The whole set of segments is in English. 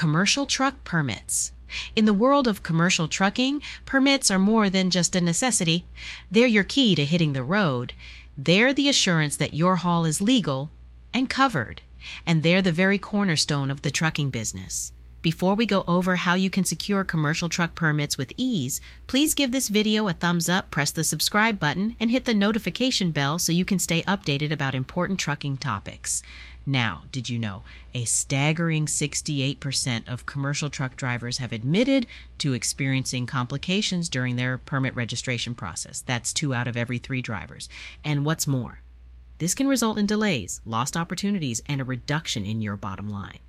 commercial truck permits. In the world of commercial trucking, permits are more than just a necessity. They're your key to hitting the road. They're the assurance that your haul is legal and covered. And they're the very cornerstone of the trucking business. Before we go over how you can secure commercial truck permits with ease, please give this video a thumbs up, press the subscribe button, and hit the notification bell so you can stay updated about important trucking topics. Now, did you know a staggering 68% of commercial truck drivers have admitted to experiencing complications during their permit registration process? That's two out of every three drivers. And what's more, this can result in delays, lost opportunities, and a reduction in your bottom line.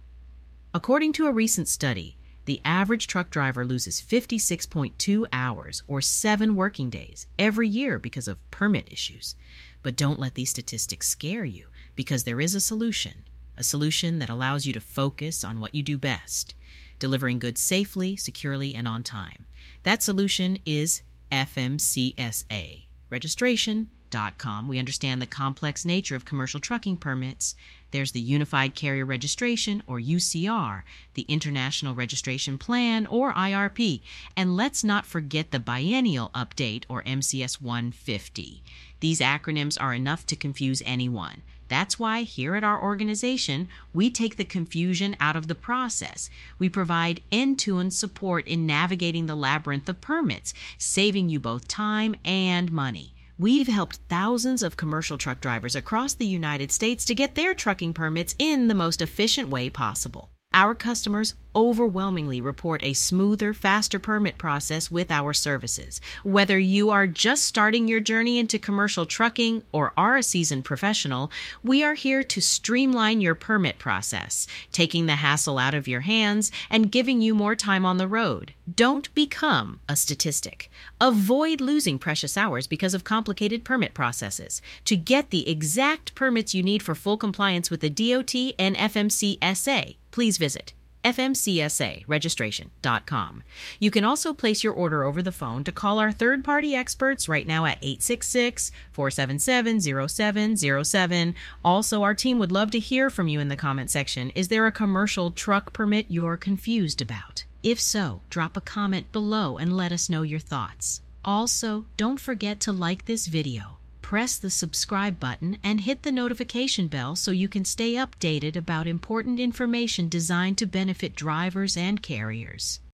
According to a recent study, the average truck driver loses 56.2 hours or seven working days every year because of permit issues. But don't let these statistics scare you because there is a solution, a solution that allows you to focus on what you do best, delivering goods safely, securely, and on time. That solution is FMCSA. Registration we understand the complex nature of commercial trucking permits. There's the Unified Carrier Registration, or UCR, the International Registration Plan, or IRP, and let's not forget the Biennial Update, or MCS 150. These acronyms are enough to confuse anyone. That's why here at our organization, we take the confusion out of the process. We provide end to end support in navigating the labyrinth of permits, saving you both time and money. We've helped thousands of commercial truck drivers across the United States to get their trucking permits in the most efficient way possible. Our customers overwhelmingly report a smoother, faster permit process with our services. Whether you are just starting your journey into commercial trucking or are a seasoned professional, we are here to streamline your permit process, taking the hassle out of your hands and giving you more time on the road. Don't become a statistic. Avoid losing precious hours because of complicated permit processes. To get the exact permits you need for full compliance with the DOT and FMCSA, please visit fmcsaregistration.com. You can also place your order over the phone to call our third party experts right now at 866 477 0707. Also, our team would love to hear from you in the comment section. Is there a commercial truck permit you're confused about? If so, drop a comment below and let us know your thoughts. Also, don't forget to like this video press the subscribe button and hit the notification bell so you can stay updated about important information designed to benefit drivers and carriers.